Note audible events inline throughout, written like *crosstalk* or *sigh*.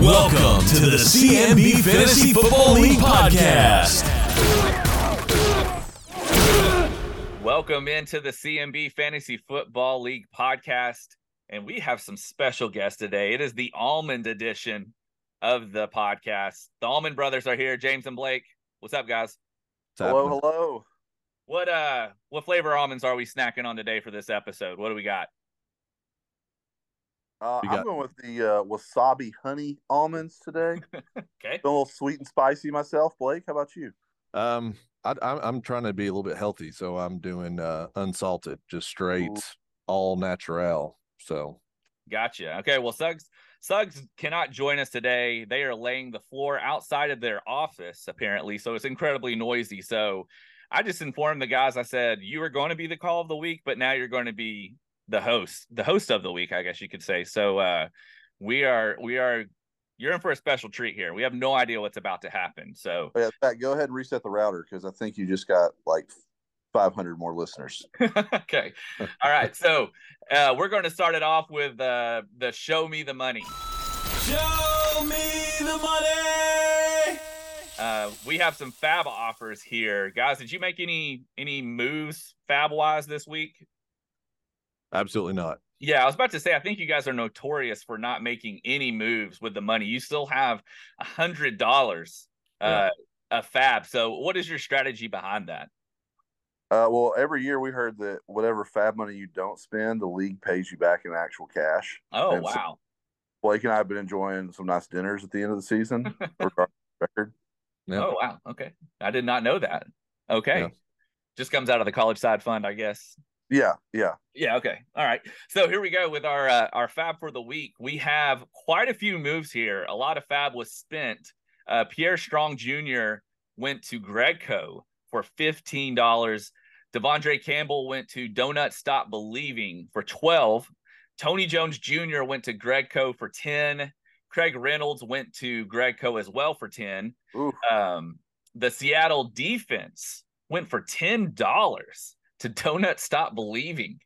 Welcome to the CMB Fantasy Football League podcast. Welcome into the CMB Fantasy Football League podcast. And we have some special guests today. It is the almond edition of the podcast. The Almond Brothers are here, James and Blake. What's up, guys? What's hello, happening? hello. What uh what flavor almonds are we snacking on today for this episode? What do we got? Uh, I'm got- going with the uh, wasabi honey almonds today. *laughs* Okay. Feel a little sweet and spicy myself. Blake, how about you? Um, I, I'm I'm trying to be a little bit healthy, so I'm doing uh unsalted, just straight, Ooh. all natural. So Gotcha. Okay. Well, Suggs Suggs cannot join us today. They are laying the floor outside of their office, apparently. So it's incredibly noisy. So I just informed the guys, I said, you were going to be the call of the week, but now you're going to be the host, the host of the week, I guess you could say. So uh we are we are you're in for a special treat here. We have no idea what's about to happen. So Oh, yeah, Pat, go ahead and reset the router because I think you just got like 500 more listeners. *laughs* okay. All right. So uh we're going to start it off with uh the show me the money. Show me the money. Uh, we have some fab offers here, guys. Did you make any any moves fab wise this week? Absolutely not. Yeah, I was about to say. I think you guys are notorious for not making any moves with the money. You still have a hundred dollars uh, a fab. So, what is your strategy behind that? Uh, well, every year we heard that whatever fab money you don't spend, the league pays you back in actual cash. Oh And so- wow, Blake and I have been enjoying some nice dinners at the end of the season. *laughs* record. Yeah. oh wow. Okay, I did not know that. Okay, Yeah. just comes out of the college side fund, I guess. Yeah, yeah. Yeah. Okay. All right. So here we go with our uh, our fab for the week. We have quite a few moves here. A lot of fab was spent. Uh, Pierre Strong Jr. went to Gregco for fifteen dollars. De'Vondre Campbell went to Donut Stop Believing for twelve. Tony Jones Jr. went to Gregco for ten. Craig Reynolds went to Gregco as well for ten. Um, the Seattle defense went for ten dollars to Donut Stop Believing.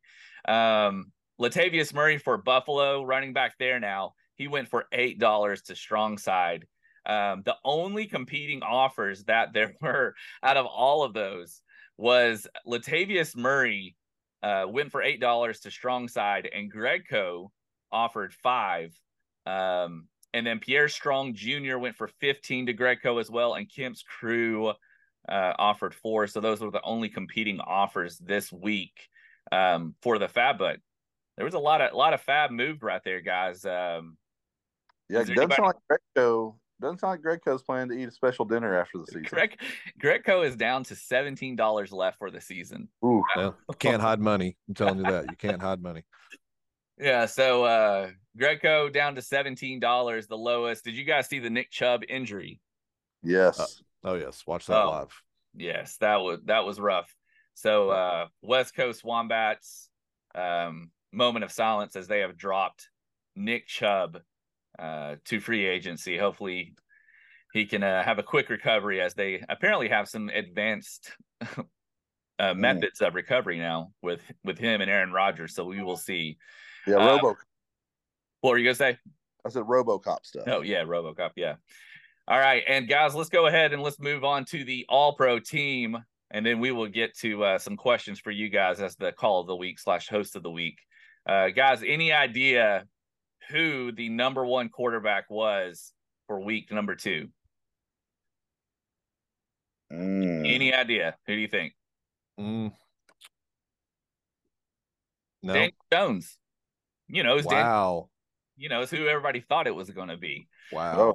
Um, Latavius Murray for Buffalo, running back there now. He went for eight dollars to Strong Side. Um, the only competing offers that there *laughs* were out of all of those was Latavius Murray uh, went for eight dollars to Strong Side, and Gregco offered five. Um, and then Pierre Strong Jr. went for 15 to Gregco as well, and Kemp's crew uh, offered four. So those were the only competing offers this week um, for the Fab. But there was a lot of a lot of Fab moved right there, guys. Um, yeah. Is It there doesn't sound like Gregco. Doesn't sound like Gregco's planning to eat a special dinner after the season. Greg Gregco is down to seventeen dollars left for the season. Ooh, Well, you can't hide money. I'm telling you that you can't hide money. *laughs* Yeah, so uh Gregco down to seventeen dollars, the lowest. Did you guys see the Nick Chubb injury? yes. Uh, Oh yes, watch that Oh. live. Yes, that was that was rough. So uh West Coast Wombats, um, moment of silence as they have dropped Nick Chubb uh to free agency. Hopefully he can uh, have a quick recovery as they apparently have some advanced *laughs* uh, methods of recovery now with with him and Aaron Rodgers. So we will see. yeah, uh, Robo. What were you gonna say? I said RoboCop stuff. Oh yeah, RoboCop. Yeah. All right, and guys, let's go ahead and let's move on to the All Pro team, and then we will get to uh, some questions for you guys as the call of the week slash host of the week. Uh, guys, any idea who the number one quarterback was for week number two? Mm. Any idea? Who do you think? Mm. No. Daniel Jones. You know, it's Dan, wow. you know, it's who everybody thought it was going to be. Wow. Oh,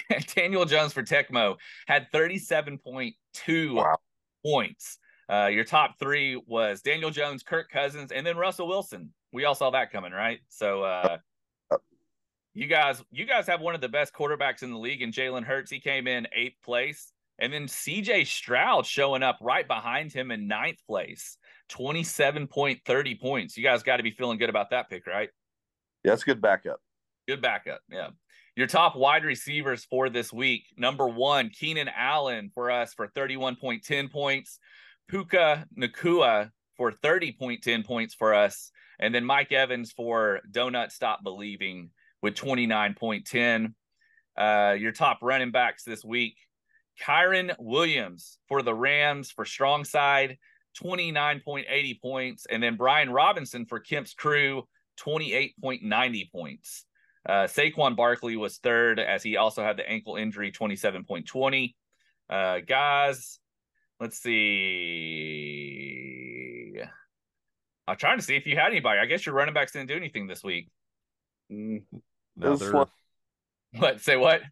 *laughs* Daniel Jones for Tecmo had 37.2 Wow. points. Uh, your top three was Daniel Jones, Kirk Cousins, and then Russell Wilson. We all saw that coming, right? So uh, you guys, you guys have one of the best quarterbacks in the league, and Jalen Hurts. He came in eighth place, and then C.J. Stroud showing up right behind him in ninth place, twenty-seven point thirty points. You guys got to be feeling good about that pick, right? yeah, it's good backup. Good backup. Yeah. Your top wide receivers for this week. Number one, Keenan Allen for us for 31.10 points. Puka Nacua for 30.10 points for us. And then Mike Evans for Donut Stop Believing with 29.10. Uh, your top running backs this week Kyren Williams for the Rams for strong side, 29.80 points. And then Brian Robinson for Kemp's crew, 28.90 points. Uh, Saquon Barkley was third as he also had the ankle injury, 27.20. Uh, guys, let's see. I'm trying to see if you had anybody. I guess your running backs didn't do anything this week. Mm, No, they're What? Say what?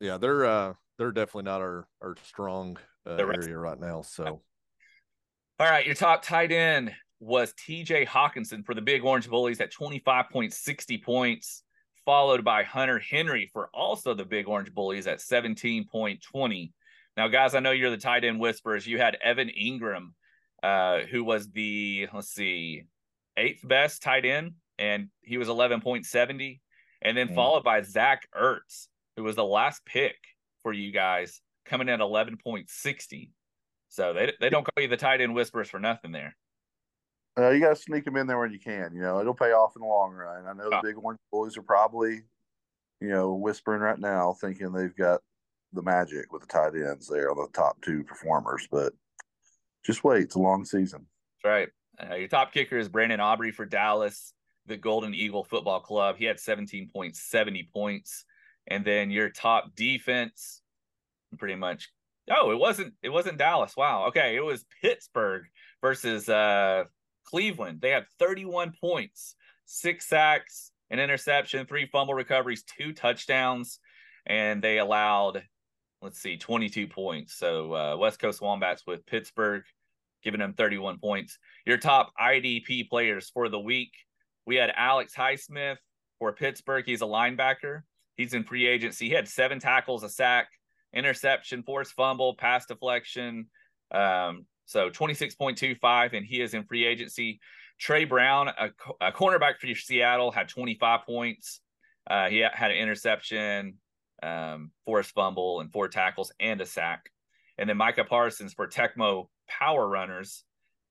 yeah, they're uh they're definitely not our our strong uh, area right now. So All right, your top tight end was TJ Hockenson for the Big Orange Bullies at 25.60 points, followed by Hunter Henry for also the Big Orange Bullies at 17.20. Now, guys, I know you're the tight end whisperers. You had Evan Engram, uh, who was the, let's see, eighth best tight end, and he was 11.70. And then Mm. followed by Zach Ertz, who was the last pick for you guys, coming in at 11.60. So they they don't call you the tight end whisperers for nothing there. Uh, you got to sneak them in there when you can. You know, it'll pay off in the long run. I know the Ah. big orange boys are probably, you know, whispering right now, thinking they've got the magic with the tight ends there on the top two performers. But just wait; it's a long season. That's right. Uh, your top kicker is Brandon Aubrey for Dallas, the Golden Eagle Football Club. He had 17.70 points. And then your top defense, pretty much. Oh, it wasn't it wasn't Dallas. Wow. Okay, it was Pittsburgh versus uh Cleveland. They had 31 points, six sacks, an interception, three fumble recoveries, two touchdowns, and they allowed let's see, 22 points. So uh, West Coast Wombats with Pittsburgh giving them 31 points. Your top IDP players for the week. We had Alex Highsmith for Pittsburgh. He's a linebacker. He's in free agency. He had seven tackles, a sack, interception, forced fumble, pass deflection. Um, so 26.25, and he is in free agency. Tre Brown, a, a cornerback for Seattle, had 25 points. Uh, he had an interception, um, forced fumble, and four tackles and a sack. And then Micah Parsons for Tecmo Power Runners,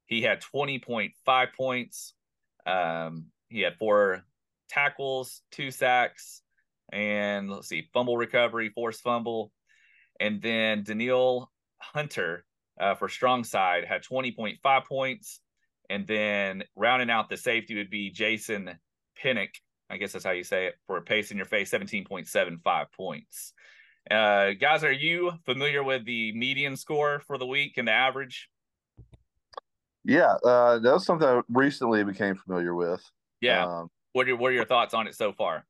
he had 20.5 points. Um, he had four tackles, two sacks, and let's see, fumble recovery, forced fumble. And then Danielle Hunter uh, for strong side had 20.5 points. And then rounding out the safety would be Jason Pinnock. I guess that's how you say it for pace in your face, 17.75 points. Uh, guys, are you familiar with the median score for the week and the average? Yeah, uh, that was something I recently became familiar with. Yeah. Um, what are what are your thoughts on it so far?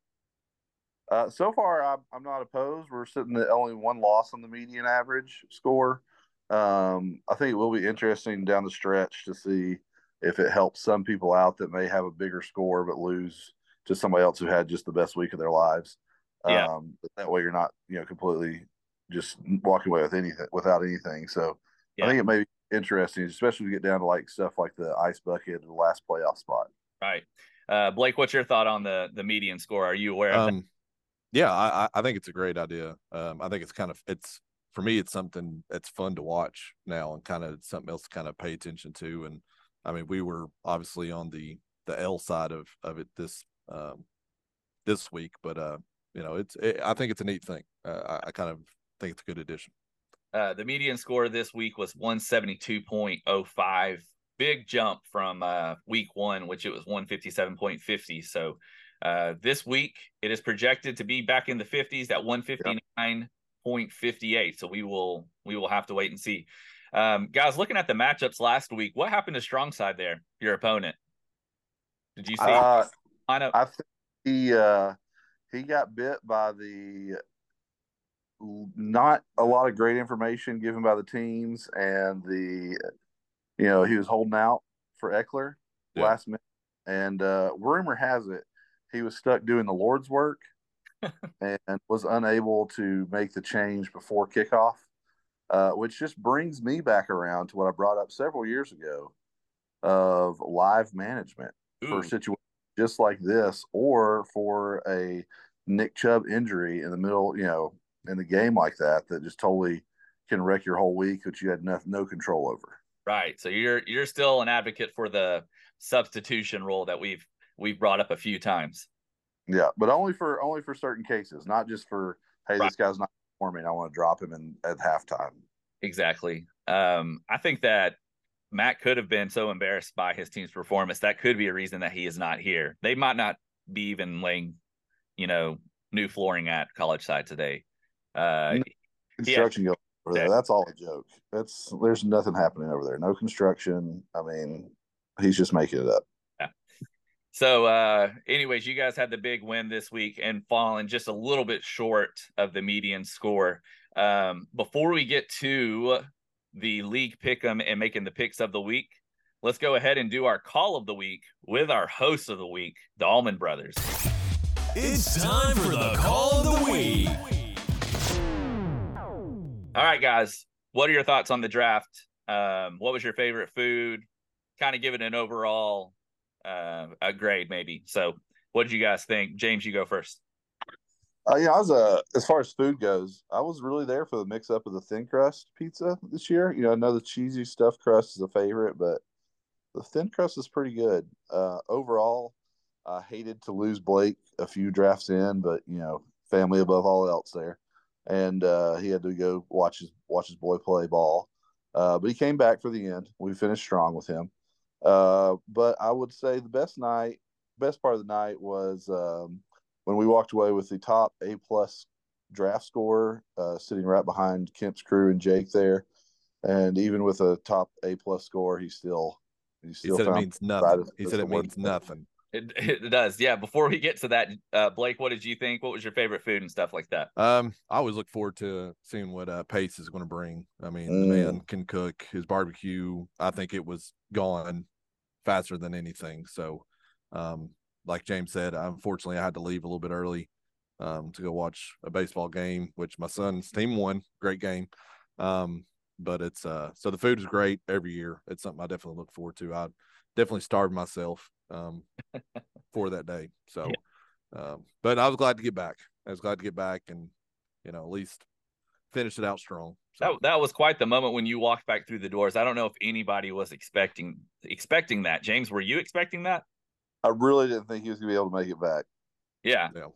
Uh, so far, I'm, I'm not opposed. We're sitting at only one loss on the median average score. Um, I think it will be interesting down the stretch to see if it helps some people out that may have a bigger score but lose to somebody else who had just the best week of their lives. Yeah. Um, but that way, you're not you know completely just walking away with anything without anything. So Yeah. I think it may be interesting, especially if you get down to like stuff like the ice bucket or the last playoff spot. Right. Uh, Blake, what's your thought on the the median score? Are you aware of that? um yeah, I I- I think it's a great idea. Um I think it's kind of it's for me it's something that's fun to watch now and kind of something else to kind of pay attention to and I mean we were obviously on the the L side of of it this um this week but uh you know it's it, I think it's a neat thing. Uh, I, I kind of think it's a good addition. Uh, the median score this week was 172.05. Big jump from uh, week one, which it was 157.50. So uh, this week it is projected to be back in the 50s at 159.58. So we will we will have to wait and see. Um, guys, looking at the matchups last week, what happened to strong side there? Your opponent? Did you see? Uh, know. I think he uh, he got bit by the not a lot of great information given by the teams, and the you know he was holding out for Ekeler Yeah. last minute, and uh, rumor has it he was stuck doing the Lord's work and was unable to make the change before kickoff, uh, which just brings me back around to what I brought up several years ago of live management for Ooh, situations just like this, or for a Nick Chubb injury in the middle, you know, in the game like that, that just totally can wreck your whole week, which you had no, no control over. Right. So you're you're still an advocate for the substitution rule that we've we've brought up a few times. Yeah, but only for only for certain cases, not just for hey, Right. this guy's not performing. I want to drop him in at halftime. Exactly. Um, I think that Matt could have been so embarrassed by his team's performance. That could be a reason that he is not here. They might not be even laying, you know, new flooring at college side today. Uh, No. Construction goes over there. That's all a joke. That's there's nothing happening over there. No construction. I mean, he's just making it up. So, uh, anyways, you guys had the big win this week and fallen just a little bit short of the median score. Um, before we get to the league pick 'em and making the picks of the week, let's go ahead and do our call of the week with our host of the week, the Almond Brothers. It's time for the call of the week. All right, guys, what are your thoughts on the draft? Um, what was your favorite food? Kind of give it an overall uh, a grade, maybe. So, what did you guys think? James, you go first. Uh, yeah, I was uh, as far as food goes, I was really there for the mix up of the thin crust pizza this year. You know, I know the cheesy stuffed crust is a favorite, but the thin crust is pretty good. Uh, overall, I hated to lose Blake a few drafts in, but you know, family above all else there, and uh, he had to go watch his watch his boy play ball. Uh, but he came back for the end. We finished strong with him. Uh, but I would say the best night, best part of the night was um, when we walked away with the top A plus draft score, uh, sitting right behind Kemp's crew and Jake there, and even with a top A plus score, he still he still He said it means nothing. He said it means nothing. It, *laughs* it does. Yeah. Before we get to that, uh, Blake, what did you think? What was your favorite food and stuff like that? Um, I always look forward to seeing what uh, Pace is going to bring. I mean, Mm. the man can cook. His barbecue, I think it was gone faster than anything. So, um, like James said, unfortunately, I had to leave a little bit early um, to go watch a baseball game, which my son's team won. Great game. Um, but it's uh, so the food is great every year. It's something I definitely look forward to. I definitely starved myself um, for that day. So, *laughs* um, but I was glad to get back. I was glad to get back and you know at least finish it out strong. So That, that was quite the moment when you walked back through the doors. I don't know if anybody was expecting expecting that. James, were you expecting that? I really didn't think he was gonna be able to make it back. Yeah. yeah,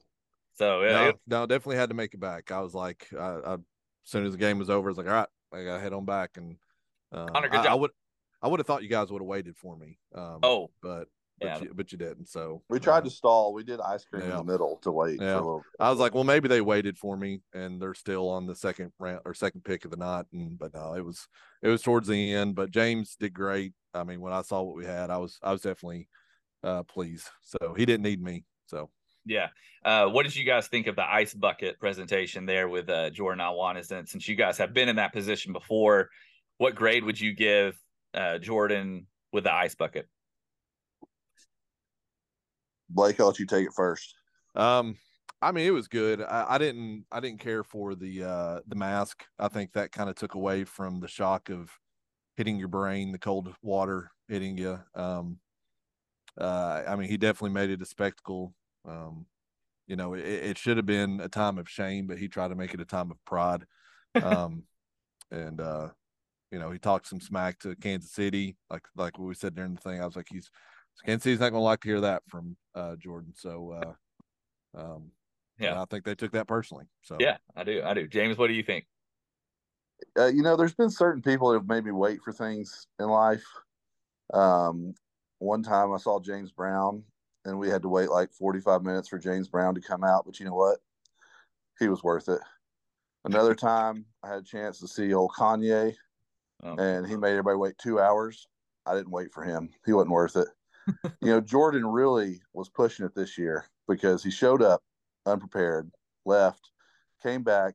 So no, it, no, definitely had to make it back. I was like, I, I, as soon as the game was over, I was like, all right, I gotta head on back. And uh, Connor, good I, I job. would, I would have thought you guys would have waited for me. Um, oh, but but Yeah. you, but you didn't. So We tried uh, to stall. We did ice cream in the middle to wait for Yeah. a little. Bit. I was like, well, maybe they waited for me, and they're still on the second round or second pick of the night. And but no, it was it was towards the end. But James did great. I mean, when I saw what we had, I was I was definitely uh pleased. So he didn't need me. So yeah. Uh, what did you guys think of the ice bucket presentation there with uh, Jordan Alwanis? And since you guys have been in that position before, what grade would you give uh, Jordan with the ice bucket? Blake, I'll let you take it first. Um, I mean, it was good. I, I didn't, I didn't care for the uh the mask. I think that kind of took away from the shock of hitting your brain, the cold water hitting you. Um, uh, I mean, he definitely made it a spectacle. Um, you know, it, it should have been a time of shame, but he tried to make it a time of pride. Um, *laughs* and uh, you know, he talked some smack to Kansas City, like like what we said during the thing. I was like, he's Kansas City's not going to like to hear that from uh, Jordan. So, uh, um, Yeah. I think they took that personally. So, Yeah, I do. I do. James, what do you think? uh, you know, there's been certain people that have made me wait for things in life. Um, one time I saw James Brown, and we had to wait like 45 minutes for James Brown to come out. But you know what? He was worth it. Another *laughs* time I had a chance to see old Kanye, Oh, and he made everybody wait two hours. I didn't wait for him. He wasn't worth it. *laughs* you know, Jordan really was pushing it this year because he showed up unprepared, left, came back,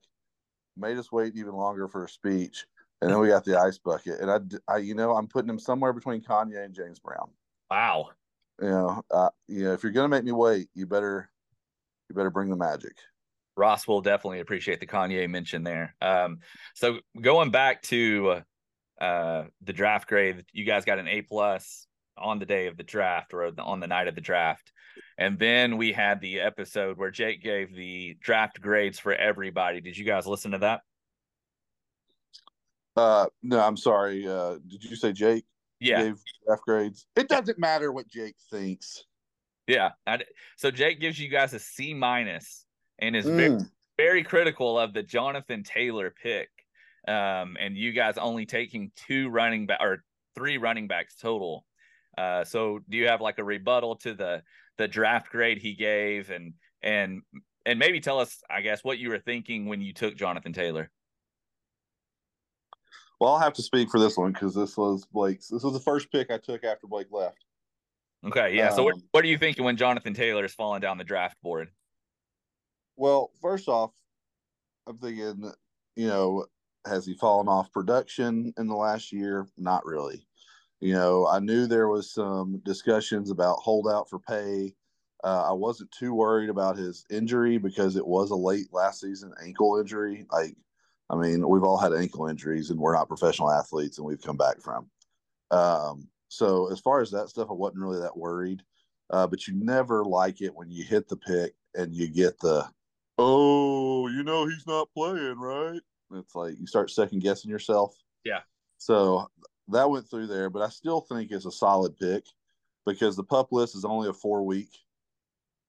made us wait even longer for a speech, and then we got the ice bucket. And I, I you know, I'm putting him somewhere between Kanye and James Brown. wow. You know, uh, you know, if you're gonna make me wait, you better, you better bring the magic. Ross will definitely appreciate the Kanye mention there. Um, so going back to uh, the draft grade, you guys got an A plus on the day of the draft or on the night of the draft, and then we had the episode where Jake gave the draft grades for everybody. Did you guys listen to that? Uh, no, I'm sorry. Uh, did you say Jake Yeah, gave draft grades? It doesn't matter what Jake thinks. Yeah. so Jake gives you guys a C minus and is mm. very, very critical of the Jonathan Taylor pick. Um, and you guys only taking two running back or three running backs total. Uh, so do you have like a rebuttal to the the draft grade he gave and and and maybe tell us, I guess, what you were thinking when you took Jonathan Taylor? Well, I'll have to speak for this one because this was Blake's. This was the first pick I took after Blake left. Okay, yeah. Um, so what, um, what are you thinking when Jonathan Taylor is falling down the draft board? Well, first off, I'm thinking, you know, has he fallen off production in the last year? Not really. You know, I knew there was some discussions about holdout for pay. Uh, I wasn't too worried about his injury because it was a late last season ankle injury. Like, I mean, we've all had ankle injuries and we're not professional athletes and we've come back from. Um, so as far as that stuff, I wasn't really that worried. Uh, but you never like it when you hit the pick and you get the, oh, you know he's not playing, right? It's like you start second guessing yourself. Yeah. So that went through there, but I still think it's a solid pick because the pup list is only a four week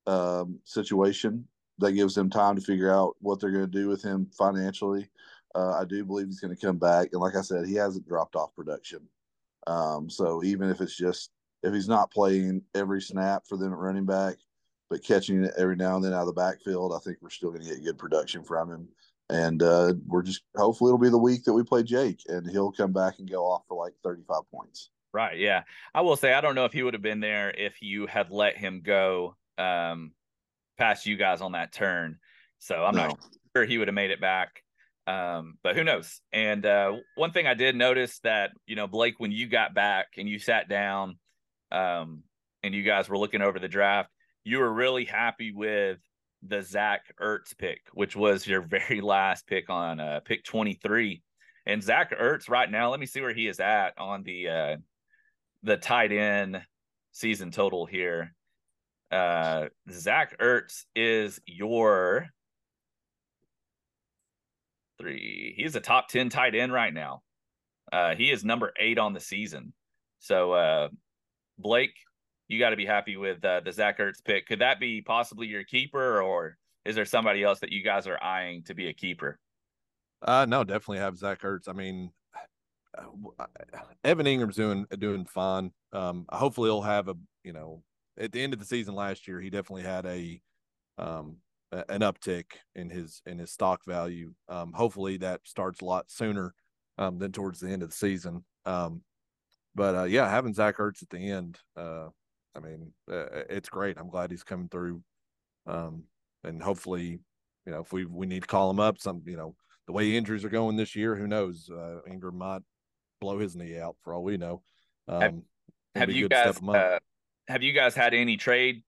um, situation that gives them time to figure out what they're going to do with him financially. Uh, I do believe he's going to come back, and like I said, he hasn't dropped off production. Um, so even if it's just if he's not playing every snap for them at running back, but catching it every now and then out of the backfield, I think we're still going to get good production from him. And uh, we're just hopefully it'll be the week that we play Jake, and he'll come back and go off for like 35 points. Right. Yeah. I will say I don't know if he would have been there if you had let him go um, past you guys on that turn. So I'm no. not sure he would have made it back. Um, but who knows? And uh, one thing I did notice that you know Blake, when you got back and you sat down, um, and you guys were looking over the draft, you were really happy with the Zach Ertz pick, which was your very *laughs* last pick on uh, pick 23. And Zach Ertz right now, let me see where he is at on the uh, the tight end season total here. Uh, Zach Ertz is your three. He's a top 10 tight end right now. Uh, he is number eight on the season. So, uh, Blake, you got to be happy with uh, the Zach Ertz pick. Could that be possibly your keeper, or is there somebody else that you guys are eyeing to be a keeper? Uh, no, definitely have Zach Ertz. I mean, Evan Engram's doing doing fine. Um, hopefully he'll have a you know at the end of the season last year he definitely had a um an uptick in his in his stock value. Um, hopefully that starts a lot sooner um, than towards the end of the season. Um, but uh, yeah, having Zach Ertz at the end, uh, I mean, uh, it's great. I'm glad he's coming through, um, and hopefully, you know, if we we need to call him up, some you know, the way injuries are going this year, who knows? Uh, Engram might blow his knee out for all we know. have, um, have you guys uh, have you guys had any trade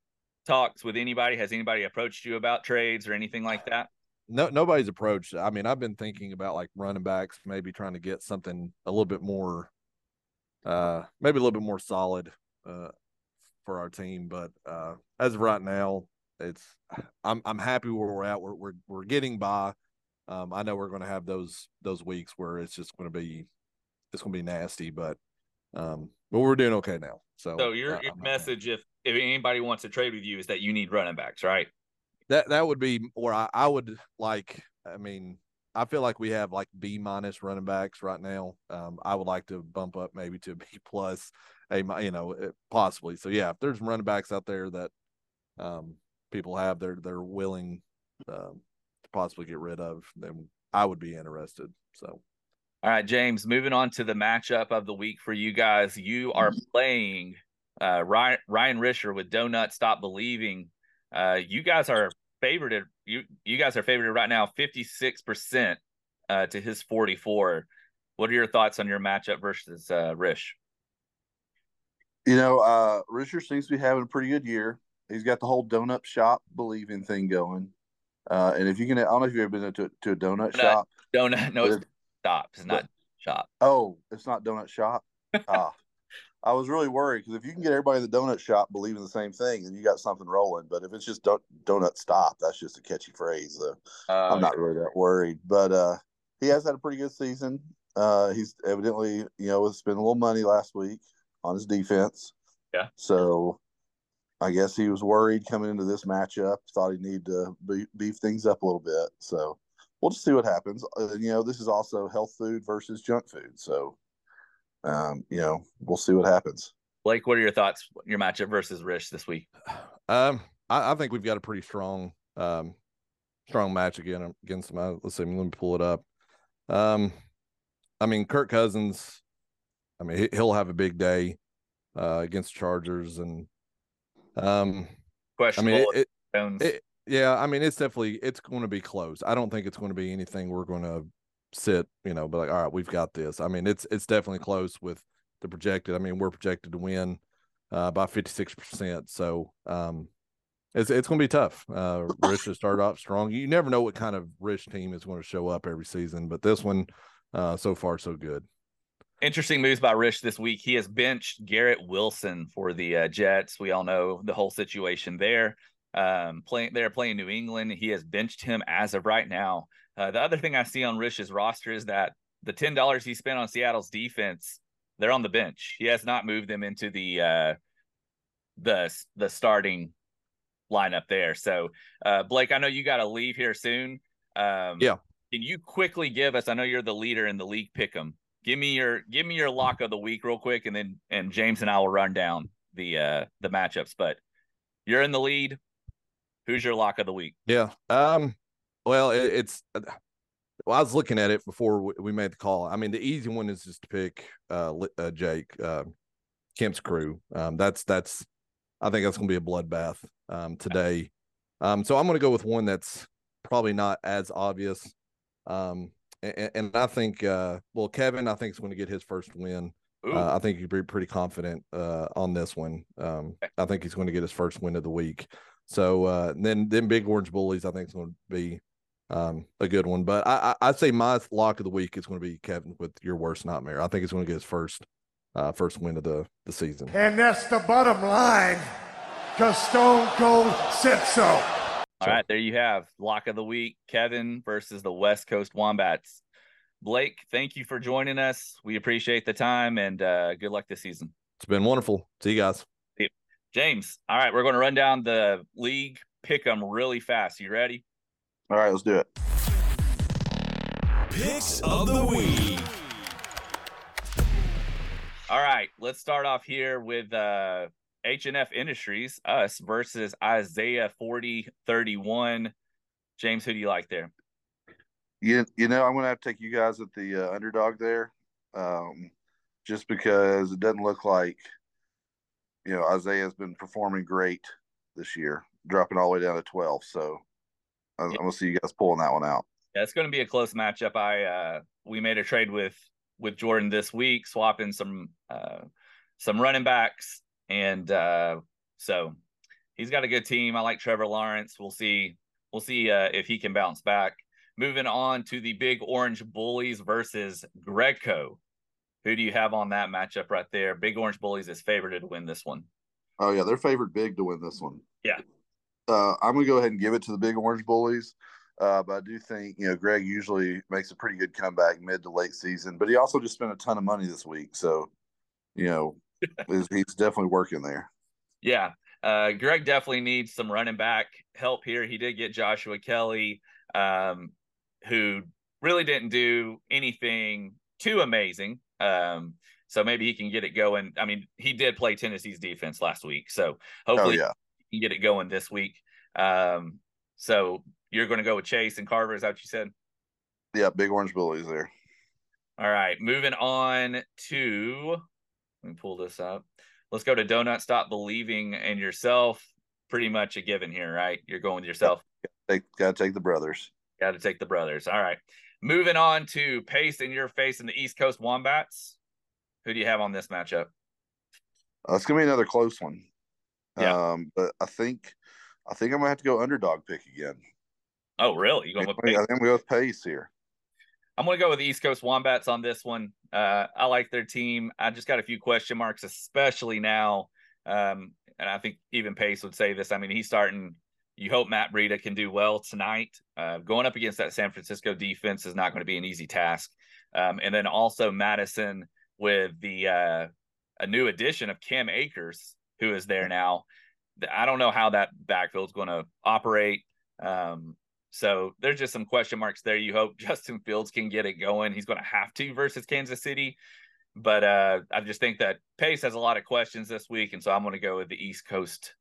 talks with anybody? Has anybody approached you about trades or anything like that? No, nobody's approached. I mean, I've been thinking about like running backs, maybe trying to get something a little bit more, uh, maybe a little bit more solid, uh, for our team. But uh, as of right now, it's I'm I'm happy where we're at. We're we're we're getting by. Um, I know we're going to have those those weeks where it's just going to be it's going to be nasty, but um, but we're doing okay now. So, so your, uh, your message, if if anybody wants to trade with you, is that you need running backs, right? That that would be where I, I would like. I mean, I feel like we have like B minus running backs right now. Um, I would like to bump up maybe to *laughs* B plus, a you know eh, possibly. So yeah, if there's running backs out there that um, people have, they're they're willing um, to possibly get rid of, then I would be interested. So. All right, James, moving on to the matchup of the week for you guys. You are mm-hmm. playing uh, Ryan, Ryan Risher with Donut Stop Believing. Uh, you guys are favored. You you guys are favored right now, fifty six percent uh, to his forty four. What are your thoughts on your matchup versus uh, Rish? You know, uh, Risher seems to be having a pretty good year. He's got the whole donut shop believing thing going. Uh, and if you can, I don't know if you've ever been to, to a donut, donut shop. Donut, no, it's. It's not shop. Oh, it's not donut shop. *laughs* ah, I was really worried because if you can get everybody in the donut shop believing the same thing, then you got something rolling. But if it's just don't, donut stop, that's just a catchy phrase. Uh, I'm not really that worried. But uh, he has had a pretty good season. Uh, he's evidently, you know, spent a little money last week on his defense. Yeah. So I guess he was worried coming into this matchup. Thought he needed to beef things up a little bit. So we'll just see what happens. Uh, you know, this is also health food versus junk food. So, um, you know, we'll see what happens. Blake, what are your thoughts? Your matchup versus Rich this week? Um, I, I think we've got a pretty strong, um, strong match again against them. Uh, let's see. Let me pull it up. Um, I mean, Kirk Cousins. I mean, he'll have a big day uh, against Chargers, and um, Questionable. I mean, it, it, yeah, I mean, it's definitely it's going to be close. I don't think it's going to be anything we're going to sit, you know, but like, all right, we've got this. I mean, it's it's definitely close with the projected. I mean, we're projected to win uh, by fifty six percent. So um, it's it's going to be tough. Uh, Rich to start off strong. You never know what kind of Rich team is going to show up every season, but this one, uh, so far so good. Interesting moves by Rich this week. He has benched Garrett Wilson for the uh, Jets. We all know the whole situation there. Um, playing they're playing New England. He has benched him as of right now. Uh, the other thing I see on Rich's roster is that the ten dollars he spent on Seattle's defense, they're on the bench. He has not moved them into the uh, the the starting lineup there. So, uh, Blake, I know you got to leave here soon. Um, yeah. Can you quickly give us? I know you're the leader in the league pick'em. Give me your give me your lock of the week real quick, and then and James and I will run down the uh the matchups. But you're in the lead. Who's your lock of the week? Yeah. Um. Well, it, it's. Uh, well, I was looking at it before we made the call. I mean, the easy one is just to pick uh, uh Jake uh, Kemp's crew. Um, that's that's. I think that's going to be a bloodbath um, today. Um, so I'm going to go with one that's probably not as obvious. Um, and, and I think, uh, well, Kevin, I think is going to get his first win. Uh, I think he'd be pretty confident uh, on this one. Um, I think he's going to get his first win of the week. So uh, then, then Big Orange Bullies, I think is going to be um, a good one. But I, I, would say my lock of the week is going to be Kevin with your worst nightmare. I think he's going to get his first uh, first win of the the season. And that's the bottom line, because Stone Cold said so. All right, there you have lock of the week: Kevin versus the West Coast Wombats. Blake, thank you for joining us. We appreciate the time and uh, good luck this season. It's been wonderful. See you guys. James, all right, we're going to run down the league pick them really fast. You ready? All right, let's do it. Picks of the week. All right, let's start off here with uh H&F Industries, us versus Isaiah 40 31. James, who do you like there? You, you know, I'm going to have to take you guys at the uh, underdog there um, just because it doesn't look like – you know, Isaiah's been performing great this year, dropping all the way down to 12. So I'm, gonna see you guys pulling that one out. Yeah, it's gonna be a close matchup. I uh we made a trade with with Jordan this week, swapping some uh some running backs, and uh so he's got a good team. I like Trevor Lawrence. We'll see we'll see uh, if he can bounce back. Moving on to the Big Orange Bullies versus Gregco. Who do you have on that matchup right there? Big Orange Bullies is favored to win this one. Oh yeah, they're favored big to win this one. Yeah. Uh, I'm gonna go ahead and give it to the Big Orange Bullies. Uh, but I do think you know Greg usually makes a pretty good comeback mid to late season, but he also just spent a ton of money this week, so you know *laughs* he's definitely working there. Yeah, uh, Greg definitely needs some running back help here. He did get Joshua Kelley, um, who really didn't do anything too amazing. Um, so maybe he can get it going. I mean, he did play Tennessee's defense last week, so hopefully oh, yeah. Can get it going this week. Um, so you're going to go with Chase and Carver, is that what you said? Yeah, big orange bullies there. All right, moving on to let me pull this up. Let's go to Donut. Stop believing in yourself. Pretty much a given here, right? You're going with yourself. Take, gotta take the brothers. Got to take the brothers. All right. Moving on to pace in your face in the East Coast Wombats. Who do you have on this matchup? Uh, it's gonna be another close one. Yeah. Um, but I think I think I'm gonna have to go underdog pick again. Oh, really? You going with pace? I think I'm going with pace here. I'm going to go with the East Coast Wombats on this one. Uh, I like their team. I just got a few question marks, especially now. Um, and I think even Pace would say this. I mean, he's starting you hope Matt Breida can do well tonight. Uh, going up against that San Francisco defense is not going to be an easy task. Um, and then also Madison with the uh, a new addition of Cam Akers, who is there now. I don't know how that backfield's going to operate. Um, so there's just some question marks there. You hope *laughs* Justin Fields can get it going. He's going to have to versus Kansas City. But uh, I just think that Pace has a lot of questions this week. And so I'm going to go with the East Coast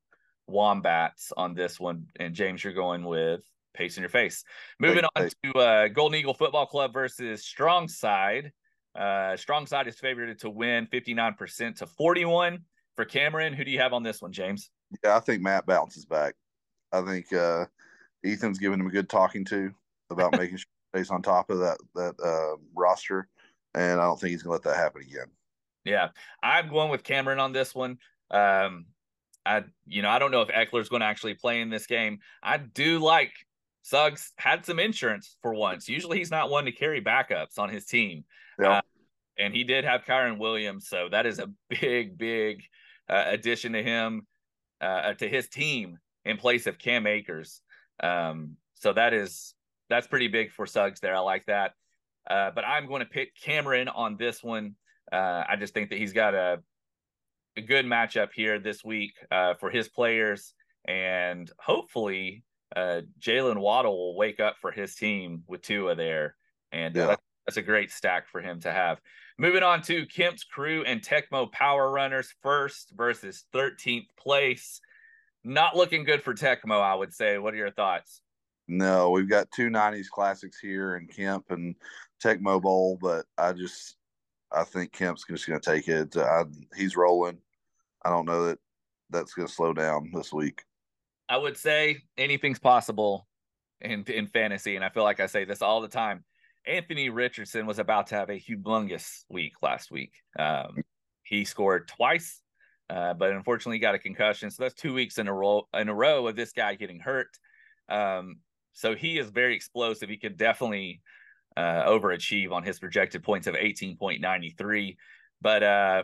Wombats on this one. And James, you're going with Pace in your face. Moving on to uh, Golden Eagle Football Club versus Strong Side. Uh, Strong Side is favored to win 59% to 41 for Cameron. Who do you have on this one, James? Yeah, I think Matt bounces back. I think uh, Ethan's giving him a good talking to about *laughs* making sure he's on top of that that uh, roster, and I don't think he's going to let that happen again. Yeah, I'm going with Cameron on this one. Um, I, you know, I don't know if Ekeler's going to actually play in this game. I do like Suggs had some insurance for once. Usually, he's not one to carry backups on his team. Yeah. Uh, and he did have Kyren Williams, so that is a *laughs* big, big uh, addition to him, uh, to his team in place of Cam Akers. Um, so that is that's pretty big for Suggs there. I like that. Uh, but I'm going to pick Cameron on this one. Uh, I just think that he's got a a good matchup here this week uh, for his players, and hopefully uh, Jaylen Waddle will wake up for his team with Tua there, and uh, yeah. That's, a great stack for him to have. Moving on to Kemp's crew and Tecmo Power Runners first versus 13th place. Not looking good for Tecmo, I would say. What are your thoughts? No, we've got two 90s classics here in Kemp and Tecmo Bowl, but I just I think Kemp's just going to take it. I, he's rolling. I don't know that that's going to slow down this week. I would say anything's possible in in fantasy, and I feel like I say this all the time. Anthony Richardson was about to have a humongous week last week. Um, he scored twice, uh, but unfortunately got a concussion. So that's two weeks in a row in a row of this guy getting hurt. Um, so he is very explosive. He could definitely uh, overachieve on his projected points of 18.93. But uh,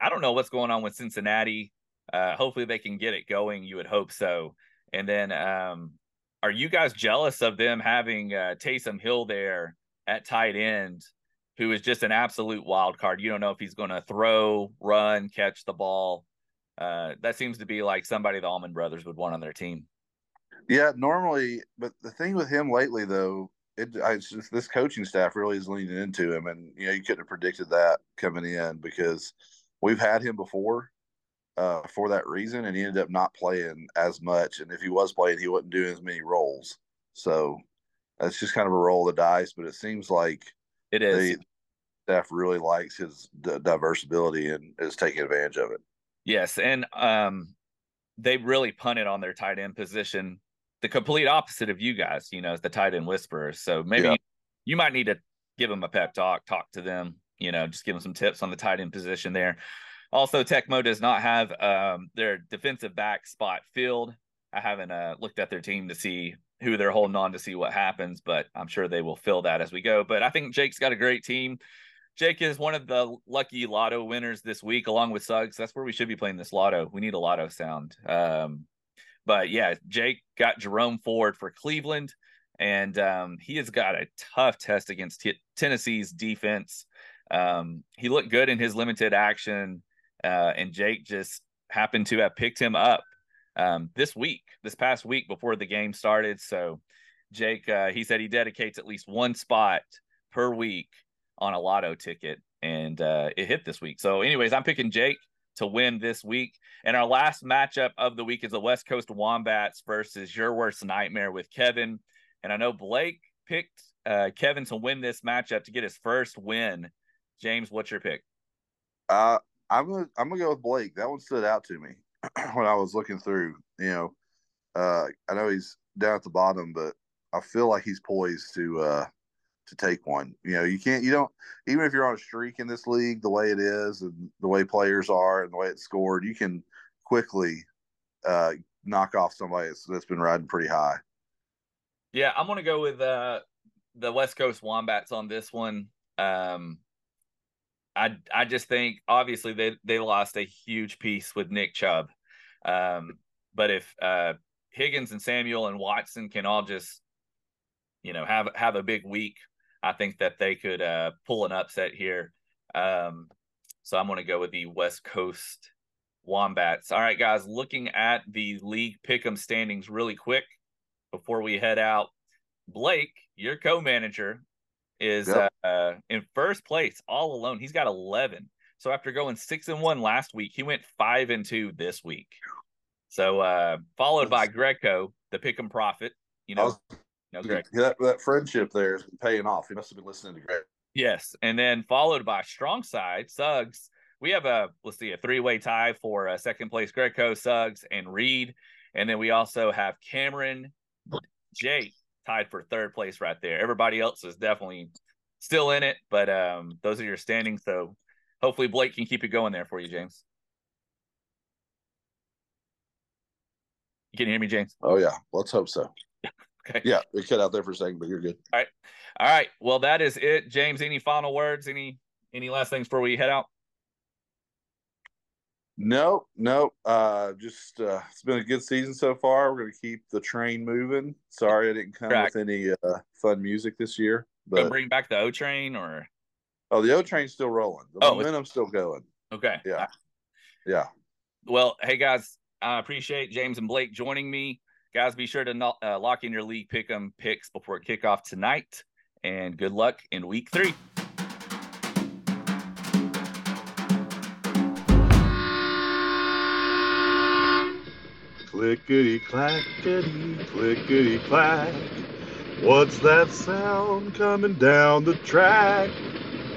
I don't know what's going on with Cincinnati. Uh, hopefully they can get it going. You would hope so. And then, um, are you guys jealous of them having uh, Taysom Hill there at tight end, who is just an absolute wild card? You don't know if he's going to throw, run, catch the ball. Uh, that seems to be like somebody the Almond brothers would want on their team. Yeah, normally, but the thing with him lately, though, it I just this coaching staff really is leaning into him, and you know you couldn't have predicted that coming in because we've had him before uh, for that reason, and he ended up not playing as much. And if he was playing, he wasn't doing as many roles. So that's just kind of a roll of the dice. But it seems like it is. staff really likes his d- diverse ability and is taking advantage of it. Yes, and um, they really punted on their tight end position. The complete opposite of you guys, you know, as the tight end whisperers. So maybe yeah. you, you might need to give them a pep talk, talk to them, you know, just give them some tips on the tight end position there. Also, Tecmo does not have um, their defensive back spot filled. I haven't uh, looked at their team to see who they're holding on to see what happens, but I'm sure they will fill that as we go. But I think Jake's got a great team. Jake is one of the lucky lotto winners this week, along with Suggs. That's where we should be playing this lotto. We need a lotto sound. Um, but yeah, Jake got Jerome Ford for Cleveland, and um, he has got a tough test against t- Tennessee's defense. Um, he looked good in his limited action uh, and Jake just happened to have picked him up um, this week, this past week before the game started. So Jake, uh, he said he dedicates at least one spot per week on a lotto ticket, and uh, it hit this week. So, anyways, I'm picking Jake to win this week. And our last matchup of the week is the West Coast Wombats versus your worst nightmare with Kevin. And I know Blake picked uh, Kevin to win this matchup to get his first win. James, what's your pick? Uh, I'm gonna I'm gonna go with Blake. That one stood out to me *clears throat* when I was looking through. You know, uh, I know he's down at the bottom, but I feel like he's poised to uh, to take one. You know, you can't you don't even if you're on a streak in this league, the way it is and the way players are and the way it's scored, you can quickly uh, knock off somebody that's, that's been riding pretty high. Yeah, I'm gonna go with uh, the West Coast Wombats on this one. Um, I I just think obviously they they lost a huge piece with Nick Chubb, um, but if uh, Higgins and Samuel and Watson can all just you know have have a big week, I think that they could uh, pull an upset here. Um, so I'm going to go with the West Coast Wombats. All right, guys, looking at the league pick'em standings really quick before we head out. Blake, your co-manager, is Yep. uh, in first place all alone. He's got 11. So after going six and one last week, he went five and two this week. So uh, followed by Gregco, the pick and profit. You know, was- no Greg. that, that friendship there has been paying off. He must have been listening to Greg. Yes, and then followed by strong side Suggs. We have a let's see a three way tie for uh, second place Gregco, Suggs, and Reed, and then we also have Cameron, Jake tied for third place right there. Everybody else is definitely still in it, but um, those are your standings. So hopefully Blake can keep it going there for you, James. You can hear me, James. Oh yeah, let's hope so. *laughs* Okay. Yeah, we cut out there for a second, but you're good. All right. Well, that is it, James. Any final words? Any any last things before we head out? No, no. Uh, just uh, it's been a good season so far. We're gonna keep the train moving. Sorry, I didn't come Correct. with any uh, fun music this year, but bring back the O train or oh, the O train's still rolling. The Oh, momentum's still going. okay. Yeah, yeah. Well, hey guys, I appreciate James and Blake joining me. Guys, be sure to not, uh, lock in your league pick 'em picks before kickoff tonight. And good luck in week three. Clickety clackety, clickety clack. What's that sound coming down the track?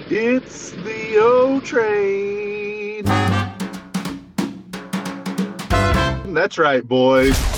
It's the O train. That's right, boys.